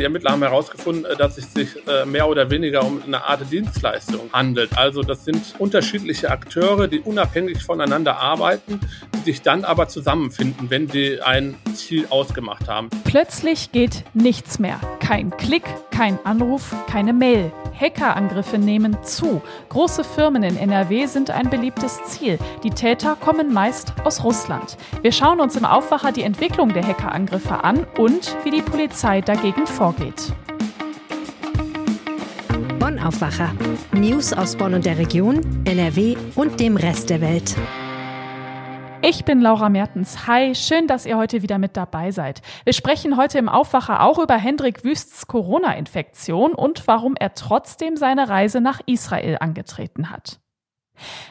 Die Ermittler haben herausgefunden, äh, dass es sich äh, mehr oder weniger um eine Art Dienstleistung handelt. Also das sind unterschiedliche Akteure, die unabhängig voneinander arbeiten, die sich dann aber zusammenfinden, wenn die ein Ziel ausgemacht haben. Plötzlich geht nichts mehr. Kein Klick, kein Anruf, keine Mail. Hackerangriffe nehmen zu. Große Firmen in NRW sind ein beliebtes Ziel. Die Täter kommen meist aus Russland. Wir schauen uns im Aufwacher die Entwicklung der Hackerangriffe an und wie die Polizei dagegen vorgeht. Bonn Aufwacher. News aus Bonn und der Region, NRW und dem Rest der Welt. Ich bin Laura Mertens. Hi, schön, dass ihr heute wieder mit dabei seid. Wir sprechen heute im Aufwacher auch über Hendrik Wüsts Corona-Infektion und warum er trotzdem seine Reise nach Israel angetreten hat.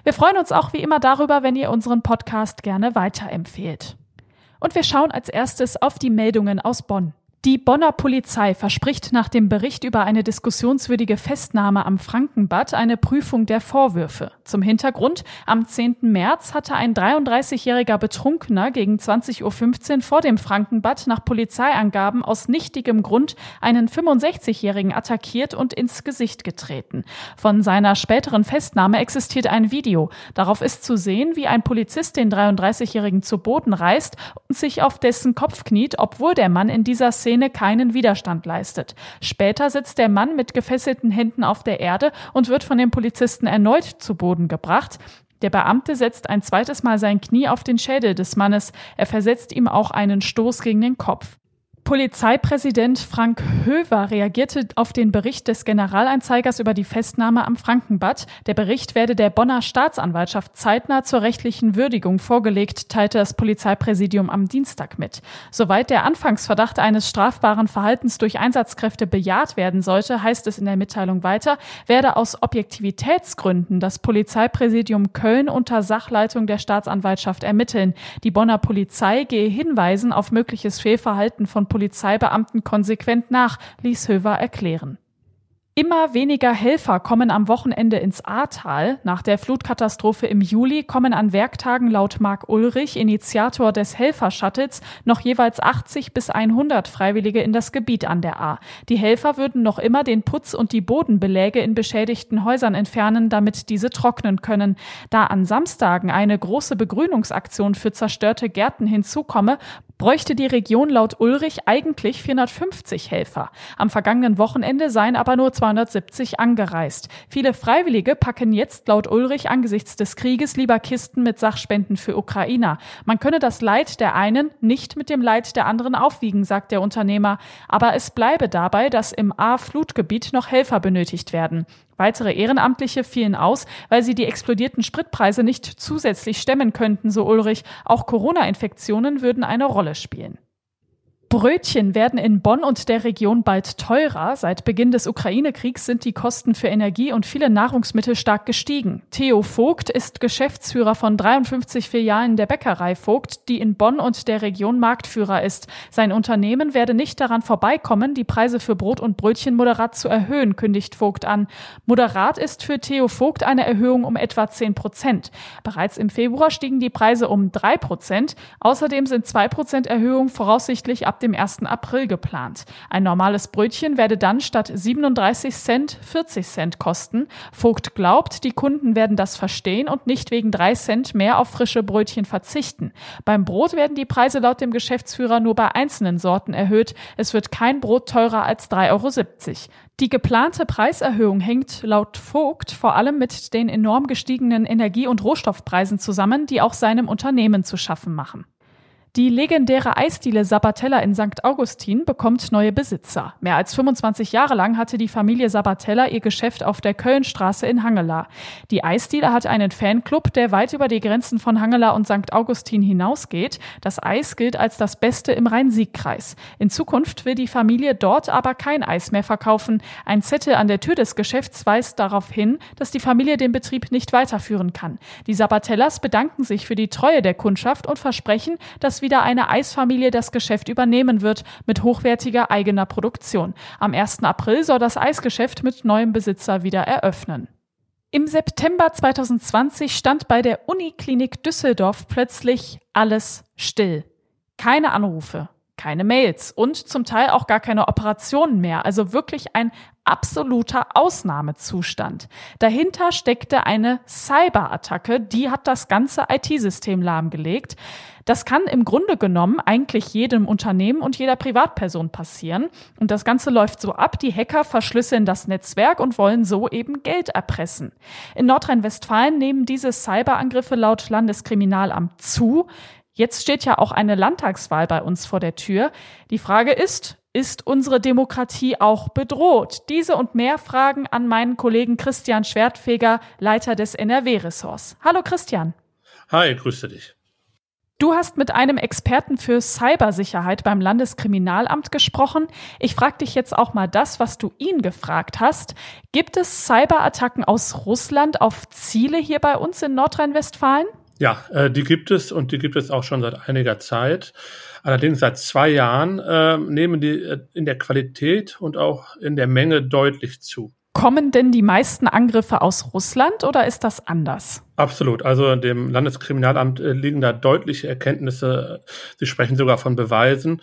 Wir freuen uns auch wie immer darüber, wenn ihr unseren Podcast gerne weiterempfehlt. Und wir schauen als erstes auf die Meldungen aus Bonn. Die Bonner Polizei verspricht nach dem Bericht über eine diskussionswürdige Festnahme am Frankenbad eine Prüfung der Vorwürfe. Zum Hintergrund, am 10. März hatte ein 33-jähriger Betrunkener gegen 20.15 Uhr vor dem Frankenbad nach Polizeiangaben aus nichtigem Grund einen 65-jährigen attackiert und ins Gesicht getreten. Von seiner späteren Festnahme existiert ein Video. Darauf ist zu sehen, wie ein Polizist den 33-jährigen zu Boden reißt und sich auf dessen Kopf kniet, obwohl der Mann in dieser Szene Szene keinen Widerstand leistet. Später sitzt der Mann mit gefesselten Händen auf der Erde und wird von den Polizisten erneut zu Boden gebracht. Der Beamte setzt ein zweites Mal sein Knie auf den Schädel des Mannes. Er versetzt ihm auch einen Stoß gegen den Kopf. Polizeipräsident Frank Höver reagierte auf den Bericht des Generalanzeigers über die Festnahme am Frankenbad. Der Bericht werde der Bonner Staatsanwaltschaft zeitnah zur rechtlichen Würdigung vorgelegt, teilte das Polizeipräsidium am Dienstag mit. Soweit der Anfangsverdacht eines strafbaren Verhaltens durch Einsatzkräfte bejaht werden sollte, heißt es in der Mitteilung weiter, werde aus Objektivitätsgründen das Polizeipräsidium Köln unter Sachleitung der Staatsanwaltschaft ermitteln. Die Bonner Polizei gehe Hinweisen auf mögliches Fehlverhalten von Polizeibeamten konsequent nach, ließ Höver erklären. Immer weniger Helfer kommen am Wochenende ins Ahrtal. Nach der Flutkatastrophe im Juli kommen an Werktagen laut Marc Ulrich, Initiator des Helfershuttles, noch jeweils 80 bis 100 Freiwillige in das Gebiet an der Ahr. Die Helfer würden noch immer den Putz und die Bodenbeläge in beschädigten Häusern entfernen, damit diese trocknen können. Da an Samstagen eine große Begrünungsaktion für zerstörte Gärten hinzukomme, bräuchte die Region laut Ulrich eigentlich 450 Helfer. Am vergangenen Wochenende seien aber nur 270 angereist. Viele Freiwillige packen jetzt laut Ulrich angesichts des Krieges lieber Kisten mit Sachspenden für Ukrainer. Man könne das Leid der einen nicht mit dem Leid der anderen aufwiegen, sagt der Unternehmer. Aber es bleibe dabei, dass im A-Flutgebiet noch Helfer benötigt werden. Weitere Ehrenamtliche fielen aus, weil sie die explodierten Spritpreise nicht zusätzlich stemmen könnten, so Ulrich. Auch Corona-Infektionen würden eine Rolle spielen. Brötchen werden in Bonn und der Region bald teurer. Seit Beginn des Ukraine-Kriegs sind die Kosten für Energie und viele Nahrungsmittel stark gestiegen. Theo Vogt ist Geschäftsführer von 53 Filialen der Bäckerei Vogt, die in Bonn und der Region Marktführer ist. Sein Unternehmen werde nicht daran vorbeikommen, die Preise für Brot und Brötchen moderat zu erhöhen, kündigt Vogt an. Moderat ist für Theo Vogt eine Erhöhung um etwa 10 Prozent. Bereits im Februar stiegen die Preise um 3 Prozent. Außerdem sind 2 Prozent Erhöhung voraussichtlich ab dem 1. April geplant. Ein normales Brötchen werde dann statt 37 Cent 40 Cent kosten. Vogt glaubt, die Kunden werden das verstehen und nicht wegen 3 Cent mehr auf frische Brötchen verzichten. Beim Brot werden die Preise laut dem Geschäftsführer nur bei einzelnen Sorten erhöht. Es wird kein Brot teurer als 3,70 Euro. Die geplante Preiserhöhung hängt laut Vogt vor allem mit den enorm gestiegenen Energie- und Rohstoffpreisen zusammen, die auch seinem Unternehmen zu schaffen machen. Die legendäre Eisdiele Sabatella in St. Augustin bekommt neue Besitzer. Mehr als 25 Jahre lang hatte die Familie Sabatella ihr Geschäft auf der Kölnstraße in Hangela. Die Eisdiele hat einen Fanclub, der weit über die Grenzen von Hangela und St. Augustin hinausgeht. Das Eis gilt als das Beste im Rhein-Sieg-Kreis. In Zukunft will die Familie dort aber kein Eis mehr verkaufen. Ein Zettel an der Tür des Geschäfts weist darauf hin, dass die Familie den Betrieb nicht weiterführen kann. Die Sabatellas bedanken sich für die Treue der Kundschaft und versprechen, dass wieder eine Eisfamilie das Geschäft übernehmen wird mit hochwertiger eigener Produktion. Am 1. April soll das Eisgeschäft mit neuem Besitzer wieder eröffnen. Im September 2020 stand bei der Uniklinik Düsseldorf plötzlich alles still. Keine Anrufe, keine Mails und zum Teil auch gar keine Operationen mehr. Also wirklich ein absoluter Ausnahmezustand. Dahinter steckte eine Cyberattacke, die hat das ganze IT-System lahmgelegt. Das kann im Grunde genommen eigentlich jedem Unternehmen und jeder Privatperson passieren. Und das Ganze läuft so ab, die Hacker verschlüsseln das Netzwerk und wollen so eben Geld erpressen. In Nordrhein-Westfalen nehmen diese Cyberangriffe laut Landeskriminalamt zu. Jetzt steht ja auch eine Landtagswahl bei uns vor der Tür. Die Frage ist, ist unsere Demokratie auch bedroht? Diese und mehr Fragen an meinen Kollegen Christian Schwertfeger, Leiter des NRW-Ressorts. Hallo Christian. Hi, grüße dich. Du hast mit einem Experten für Cybersicherheit beim Landeskriminalamt gesprochen. Ich frage dich jetzt auch mal das, was du ihn gefragt hast. Gibt es Cyberattacken aus Russland auf Ziele hier bei uns in Nordrhein-Westfalen? Ja, äh, die gibt es und die gibt es auch schon seit einiger Zeit. Allerdings seit zwei Jahren äh, nehmen die äh, in der Qualität und auch in der Menge deutlich zu. Kommen denn die meisten Angriffe aus Russland oder ist das anders? Absolut. Also dem Landeskriminalamt äh, liegen da deutliche Erkenntnisse, Sie sprechen sogar von Beweisen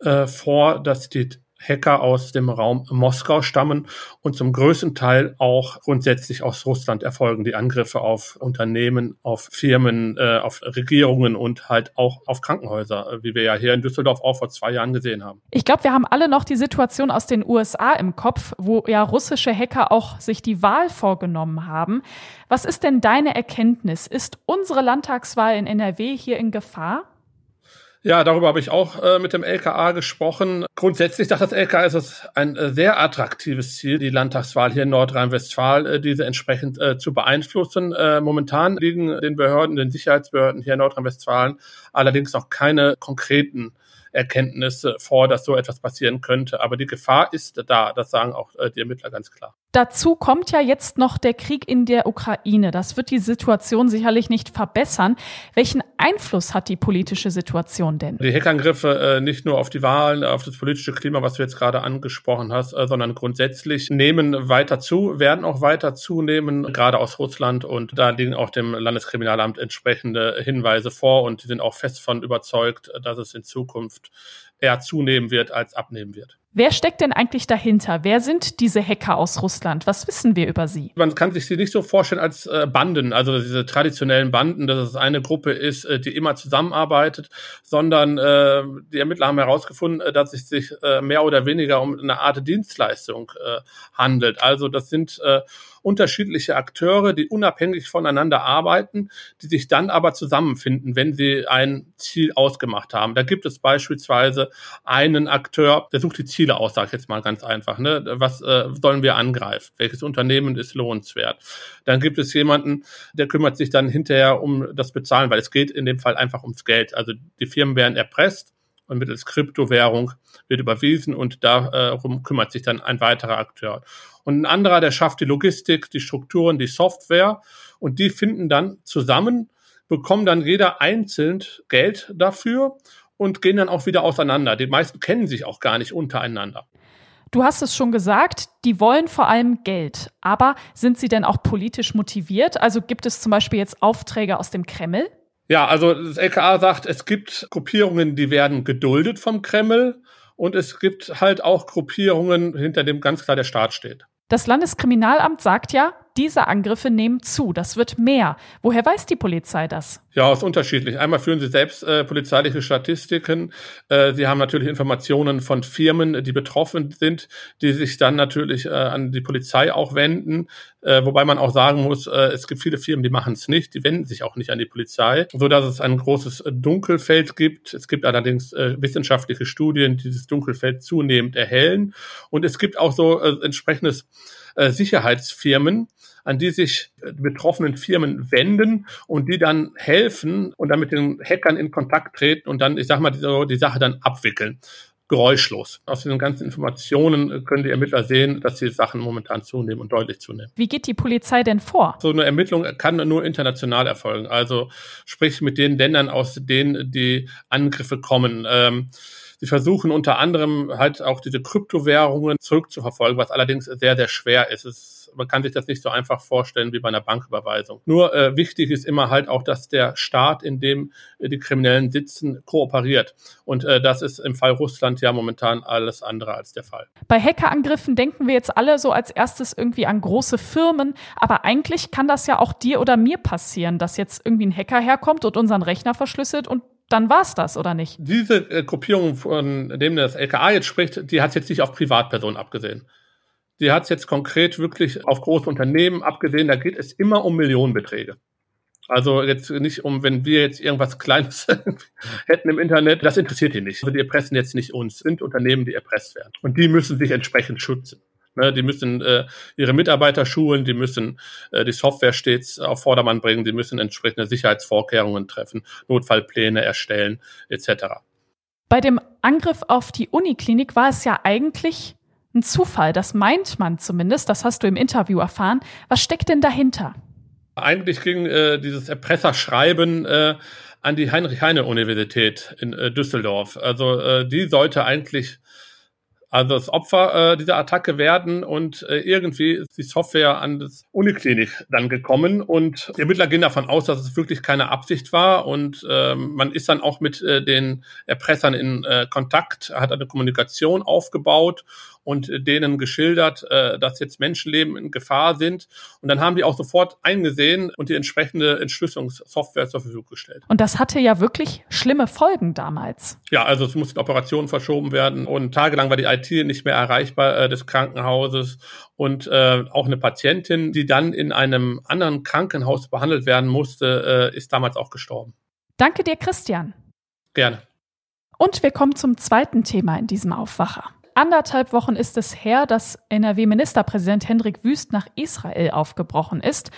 äh, vor, dass die Hacker aus dem Raum Moskau stammen und zum größten Teil auch grundsätzlich aus Russland erfolgen die Angriffe auf Unternehmen, auf Firmen, äh, auf Regierungen und halt auch auf Krankenhäuser, wie wir ja hier in Düsseldorf auch vor zwei Jahren gesehen haben. Ich glaube, wir haben alle noch die Situation aus den USA im Kopf, wo ja russische Hacker auch sich die Wahl vorgenommen haben. Was ist denn deine Erkenntnis? Ist unsere Landtagswahl in NRW hier in Gefahr? Ja, darüber habe ich auch äh, mit dem LKA gesprochen. Grundsätzlich sagt das LKA, ist es ein äh, sehr attraktives Ziel, die Landtagswahl hier in Nordrhein-Westfalen, äh, diese entsprechend äh, zu beeinflussen. Äh, momentan liegen den Behörden, den Sicherheitsbehörden hier in Nordrhein-Westfalen allerdings noch keine konkreten Erkenntnisse vor, dass so etwas passieren könnte. Aber die Gefahr ist da, das sagen auch äh, die Ermittler ganz klar. Dazu kommt ja jetzt noch der Krieg in der Ukraine. Das wird die Situation sicherlich nicht verbessern. Welchen Einfluss hat die politische Situation denn? Die Hackerangriffe äh, nicht nur auf die Wahlen, auf das politische Klima, was du jetzt gerade angesprochen hast, äh, sondern grundsätzlich nehmen weiter zu, werden auch weiter zunehmen, gerade aus Russland. Und da liegen auch dem Landeskriminalamt entsprechende Hinweise vor und die sind auch fest von überzeugt, dass es in Zukunft eher zunehmen wird als abnehmen wird. Wer steckt denn eigentlich dahinter? Wer sind diese Hacker aus Russland? Was wissen wir über sie? Man kann sich sie nicht so vorstellen als äh, Banden, also diese traditionellen Banden, dass es eine Gruppe ist, äh, die immer zusammenarbeitet, sondern äh, die Ermittler haben herausgefunden, äh, dass es sich äh, mehr oder weniger um eine Art Dienstleistung äh, handelt. Also das sind unterschiedliche Akteure, die unabhängig voneinander arbeiten, die sich dann aber zusammenfinden, wenn sie ein Ziel ausgemacht haben. Da gibt es beispielsweise einen Akteur, der sucht die Ziele aus, sage ich jetzt mal ganz einfach. Ne? Was äh, sollen wir angreifen? Welches Unternehmen ist lohnenswert? Dann gibt es jemanden, der kümmert sich dann hinterher um das Bezahlen, weil es geht in dem Fall einfach ums Geld. Also die Firmen werden erpresst und mittels Kryptowährung wird überwiesen und darum kümmert sich dann ein weiterer Akteur. Und ein anderer, der schafft die Logistik, die Strukturen, die Software und die finden dann zusammen, bekommen dann jeder einzeln Geld dafür und gehen dann auch wieder auseinander. Die meisten kennen sich auch gar nicht untereinander. Du hast es schon gesagt, die wollen vor allem Geld. Aber sind sie denn auch politisch motiviert? Also gibt es zum Beispiel jetzt Aufträge aus dem Kreml? Ja, also das LKA sagt, es gibt Gruppierungen, die werden geduldet vom Kreml und es gibt halt auch Gruppierungen, hinter dem ganz klar der Staat steht. Das Landeskriminalamt sagt ja, diese Angriffe nehmen zu, das wird mehr. Woher weiß die Polizei das? Ja, ist unterschiedlich. Einmal führen sie selbst äh, polizeiliche Statistiken. Äh, sie haben natürlich Informationen von Firmen, die betroffen sind, die sich dann natürlich äh, an die Polizei auch wenden. Äh, wobei man auch sagen muss, äh, es gibt viele Firmen, die machen es nicht, die wenden sich auch nicht an die Polizei, so dass es ein großes Dunkelfeld gibt. Es gibt allerdings äh, wissenschaftliche Studien, die dieses Dunkelfeld zunehmend erhellen. Und es gibt auch so äh, entsprechendes äh, Sicherheitsfirmen, an die sich die betroffenen Firmen wenden und die dann helfen und dann mit den Hackern in Kontakt treten und dann, ich sag mal, die, die Sache dann abwickeln geräuschlos. Aus den ganzen Informationen können die Ermittler sehen, dass die Sachen momentan zunehmen und deutlich zunehmen. Wie geht die Polizei denn vor? So eine Ermittlung kann nur international erfolgen. Also sprich mit den Ländern, aus denen die Angriffe kommen. Ähm, Sie versuchen unter anderem halt auch diese Kryptowährungen zurückzuverfolgen, was allerdings sehr, sehr schwer ist. Es man kann sich das nicht so einfach vorstellen wie bei einer Banküberweisung. Nur äh, wichtig ist immer halt auch, dass der Staat, in dem äh, die Kriminellen sitzen, kooperiert. Und äh, das ist im Fall Russland ja momentan alles andere als der Fall. Bei Hackerangriffen denken wir jetzt alle so als erstes irgendwie an große Firmen, aber eigentlich kann das ja auch dir oder mir passieren, dass jetzt irgendwie ein Hacker herkommt und unseren Rechner verschlüsselt und dann war's das, oder nicht? Diese äh, Gruppierung, von dem das LKA jetzt spricht, die hat jetzt nicht auf Privatpersonen abgesehen. Die hat jetzt konkret wirklich auf große Unternehmen abgesehen. Da geht es immer um Millionenbeträge. Also jetzt nicht um, wenn wir jetzt irgendwas Kleines hätten im Internet, das interessiert die nicht. Also die erpressen jetzt nicht uns, sind Unternehmen, die erpresst werden. Und die müssen sich entsprechend schützen. Ne, die müssen äh, ihre Mitarbeiter schulen, die müssen äh, die Software stets auf Vordermann bringen, die müssen entsprechende Sicherheitsvorkehrungen treffen, Notfallpläne erstellen, etc. Bei dem Angriff auf die Uniklinik war es ja eigentlich ein Zufall. Das meint man zumindest. Das hast du im Interview erfahren. Was steckt denn dahinter? Eigentlich ging äh, dieses Erpresserschreiben äh, an die Heinrich-Heine-Universität in äh, Düsseldorf. Also äh, die sollte eigentlich also das Opfer äh, dieser Attacke werden und äh, irgendwie ist die Software an das Uniklinik dann gekommen und die Ermittler gehen davon aus, dass es wirklich keine Absicht war und ähm, man ist dann auch mit äh, den Erpressern in äh, Kontakt, hat eine Kommunikation aufgebaut und denen geschildert, äh, dass jetzt Menschenleben in Gefahr sind. Und dann haben die auch sofort eingesehen und die entsprechende Entschlüsselungssoftware zur Verfügung gestellt. Und das hatte ja wirklich schlimme Folgen damals. Ja, also es mussten Operationen verschoben werden und tagelang war die IT nicht mehr erreichbar äh, des Krankenhauses und äh, auch eine Patientin, die dann in einem anderen Krankenhaus behandelt werden musste, äh, ist damals auch gestorben. Danke dir, Christian. Gerne. Und wir kommen zum zweiten Thema in diesem Aufwacher anderthalb Wochen ist es her, dass NRW-Ministerpräsident Hendrik Wüst nach Israel aufgebrochen ist.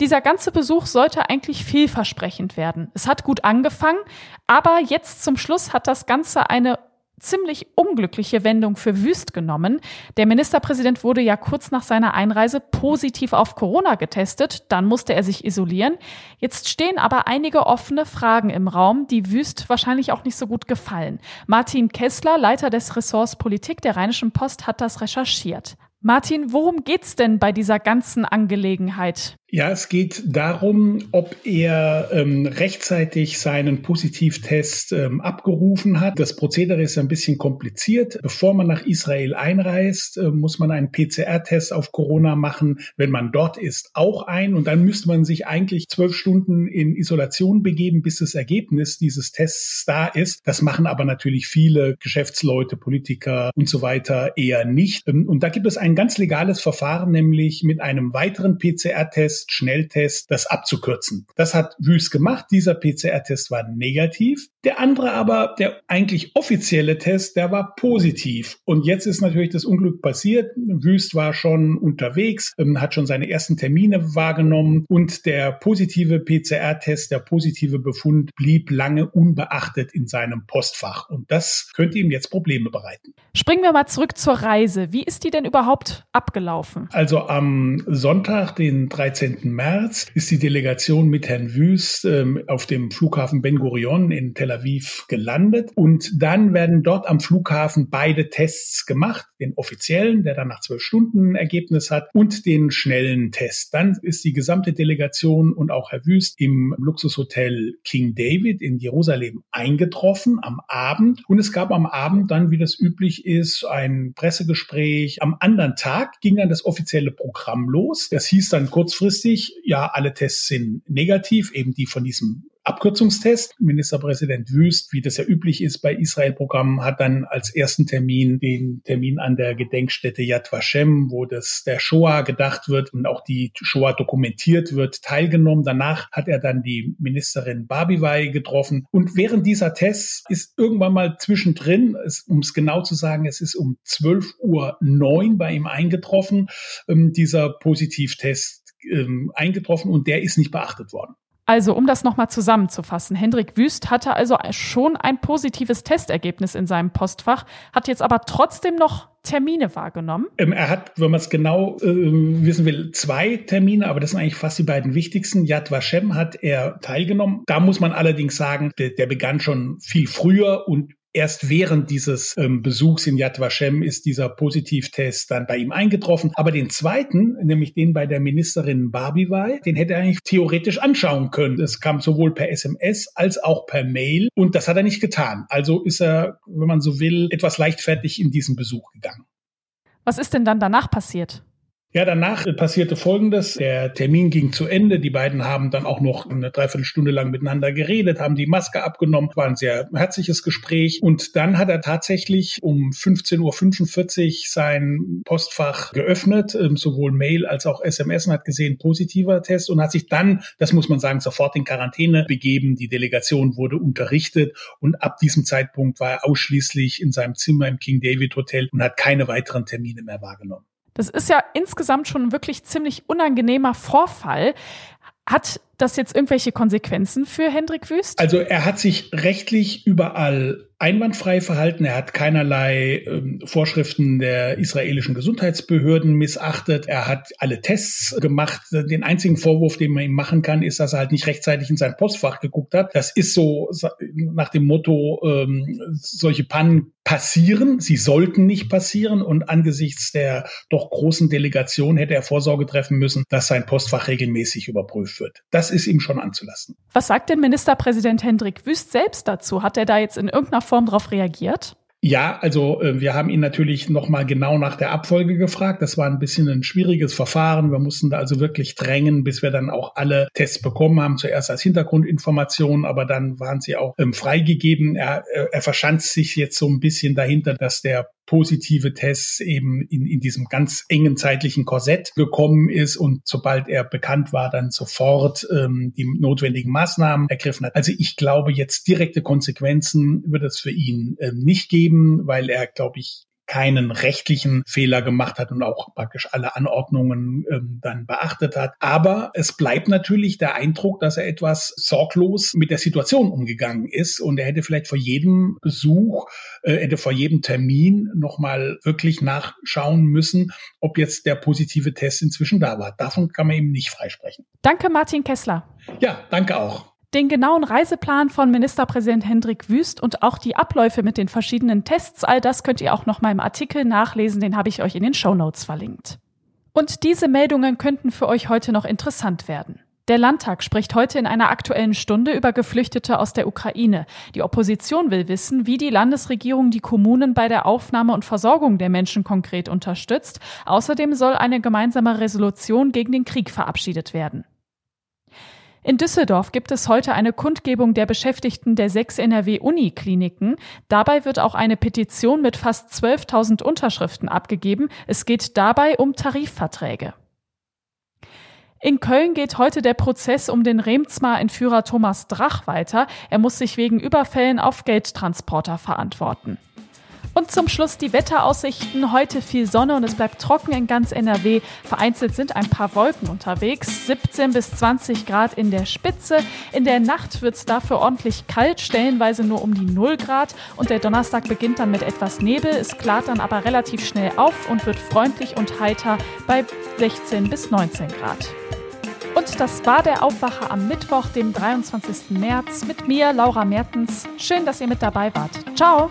Dieser ganze Besuch sollte eigentlich vielversprechend werden. Es hat gut angefangen, aber jetzt zum Schluss hat das Ganze eine ziemlich unglückliche Wendung für Wüst genommen. Der Ministerpräsident wurde ja kurz nach seiner Einreise positiv auf Corona getestet, dann musste er sich isolieren. Jetzt stehen aber einige offene Fragen im Raum, die Wüst wahrscheinlich auch nicht so gut gefallen. Martin Kessler, Leiter des Ressorts Politik der Rheinischen Post, hat das recherchiert. Martin, worum geht's denn bei dieser ganzen Angelegenheit? Ja, es geht darum, ob er ähm, rechtzeitig seinen Positivtest ähm, abgerufen hat. Das Prozedere ist ein bisschen kompliziert. Bevor man nach Israel einreist, äh, muss man einen PCR-Test auf Corona machen. Wenn man dort ist, auch ein. Und dann müsste man sich eigentlich zwölf Stunden in Isolation begeben, bis das Ergebnis dieses Tests da ist. Das machen aber natürlich viele Geschäftsleute, Politiker und so weiter eher nicht. Ähm, und da gibt es ein ganz legales Verfahren, nämlich mit einem weiteren PCR-Test Test, Schnelltest, das abzukürzen. Das hat Wüst gemacht. Dieser PCR-Test war negativ. Der andere aber, der eigentlich offizielle Test, der war positiv. Und jetzt ist natürlich das Unglück passiert. Wüst war schon unterwegs, ähm, hat schon seine ersten Termine wahrgenommen und der positive PCR-Test, der positive Befund blieb lange unbeachtet in seinem Postfach. Und das könnte ihm jetzt Probleme bereiten. Springen wir mal zurück zur Reise. Wie ist die denn überhaupt abgelaufen? Also am Sonntag, den 13. 19. März ist die Delegation mit Herrn Wüst ähm, auf dem Flughafen Ben Gurion in Tel Aviv gelandet. Und dann werden dort am Flughafen beide Tests gemacht. Den offiziellen, der dann nach zwölf Stunden ein Ergebnis hat, und den schnellen Test. Dann ist die gesamte Delegation und auch Herr Wüst im Luxushotel King David in Jerusalem eingetroffen am Abend. Und es gab am Abend dann, wie das üblich ist, ein Pressegespräch. Am anderen Tag ging dann das offizielle Programm los. Das hieß dann kurzfristig kurzfristig, ja, alle Tests sind negativ, eben die von diesem Abkürzungstest. Ministerpräsident Wüst, wie das ja üblich ist bei Israel-Programmen, hat dann als ersten Termin den Termin an der Gedenkstätte Yad Vashem, wo das der Shoah gedacht wird und auch die Shoah dokumentiert wird, teilgenommen. Danach hat er dann die Ministerin Babivai getroffen. Und während dieser Tests ist irgendwann mal zwischendrin, um es genau zu sagen, es ist um 12.09 Uhr bei ihm eingetroffen, ähm, dieser Positivtest ähm, eingetroffen und der ist nicht beachtet worden. Also, um das nochmal zusammenzufassen, Hendrik Wüst hatte also schon ein positives Testergebnis in seinem Postfach, hat jetzt aber trotzdem noch Termine wahrgenommen? Ähm, er hat, wenn man es genau äh, wissen will, zwei Termine, aber das sind eigentlich fast die beiden wichtigsten. Yad Vashem hat er teilgenommen. Da muss man allerdings sagen, der, der begann schon viel früher und Erst während dieses ähm, Besuchs in Yad Vashem ist dieser Positivtest dann bei ihm eingetroffen. Aber den zweiten, nämlich den bei der Ministerin Barbivai, den hätte er eigentlich theoretisch anschauen können. Es kam sowohl per SMS als auch per Mail und das hat er nicht getan. Also ist er, wenn man so will, etwas leichtfertig in diesen Besuch gegangen. Was ist denn dann danach passiert? Ja, danach passierte Folgendes. Der Termin ging zu Ende. Die beiden haben dann auch noch eine Dreiviertelstunde lang miteinander geredet, haben die Maske abgenommen. War ein sehr herzliches Gespräch. Und dann hat er tatsächlich um 15.45 Uhr sein Postfach geöffnet, ähm, sowohl Mail als auch SMS und hat gesehen, positiver Test und hat sich dann, das muss man sagen, sofort in Quarantäne begeben. Die Delegation wurde unterrichtet und ab diesem Zeitpunkt war er ausschließlich in seinem Zimmer im King David Hotel und hat keine weiteren Termine mehr wahrgenommen. Das ist ja insgesamt schon wirklich ziemlich unangenehmer Vorfall. Hat das jetzt irgendwelche Konsequenzen für Hendrik Wüst? Also er hat sich rechtlich überall einwandfrei verhalten. Er hat keinerlei ähm, Vorschriften der israelischen Gesundheitsbehörden missachtet. Er hat alle Tests gemacht. Den einzigen Vorwurf, den man ihm machen kann, ist, dass er halt nicht rechtzeitig in sein Postfach geguckt hat. Das ist so nach dem Motto, ähm, solche Pannen passieren. Sie sollten nicht passieren. Und angesichts der doch großen Delegation hätte er Vorsorge treffen müssen, dass sein Postfach regelmäßig überprüft wird. Das ist ihm schon anzulassen. Was sagt denn Ministerpräsident Hendrik Wüst selbst dazu? Hat er da jetzt in irgendeiner Form darauf reagiert? Ja, also äh, wir haben ihn natürlich nochmal genau nach der Abfolge gefragt. Das war ein bisschen ein schwieriges Verfahren. Wir mussten da also wirklich drängen, bis wir dann auch alle Tests bekommen haben. Zuerst als Hintergrundinformation, aber dann waren sie auch ähm, freigegeben. Er, äh, er verschanzt sich jetzt so ein bisschen dahinter, dass der positive Tests eben in, in diesem ganz engen zeitlichen Korsett gekommen ist und sobald er bekannt war, dann sofort ähm, die notwendigen Maßnahmen ergriffen hat. Also ich glaube, jetzt direkte Konsequenzen wird es für ihn ähm, nicht geben, weil er, glaube ich, keinen rechtlichen Fehler gemacht hat und auch praktisch alle Anordnungen ähm, dann beachtet hat. Aber es bleibt natürlich der Eindruck, dass er etwas sorglos mit der Situation umgegangen ist und er hätte vielleicht vor jedem Besuch, äh, hätte vor jedem Termin nochmal wirklich nachschauen müssen, ob jetzt der positive Test inzwischen da war. Davon kann man ihm nicht freisprechen. Danke, Martin Kessler. Ja, danke auch. Den genauen Reiseplan von Ministerpräsident Hendrik Wüst und auch die Abläufe mit den verschiedenen Tests, all das könnt ihr auch noch mal im Artikel nachlesen, den habe ich euch in den Show Notes verlinkt. Und diese Meldungen könnten für euch heute noch interessant werden. Der Landtag spricht heute in einer aktuellen Stunde über Geflüchtete aus der Ukraine. Die Opposition will wissen, wie die Landesregierung die Kommunen bei der Aufnahme und Versorgung der Menschen konkret unterstützt. Außerdem soll eine gemeinsame Resolution gegen den Krieg verabschiedet werden. In Düsseldorf gibt es heute eine Kundgebung der Beschäftigten der sechs NRW-Unikliniken. Dabei wird auch eine Petition mit fast 12.000 Unterschriften abgegeben. Es geht dabei um Tarifverträge. In Köln geht heute der Prozess um den Remzmar-Entführer Thomas Drach weiter. Er muss sich wegen Überfällen auf Geldtransporter verantworten. Und zum Schluss die Wetteraussichten. Heute viel Sonne und es bleibt trocken in ganz NRW. Vereinzelt sind ein paar Wolken unterwegs. 17 bis 20 Grad in der Spitze. In der Nacht wird es dafür ordentlich kalt, stellenweise nur um die 0 Grad. Und der Donnerstag beginnt dann mit etwas Nebel. Es klart dann aber relativ schnell auf und wird freundlich und heiter bei 16 bis 19 Grad. Und das war der Aufwacher am Mittwoch, dem 23. März, mit mir, Laura Mertens. Schön, dass ihr mit dabei wart. Ciao!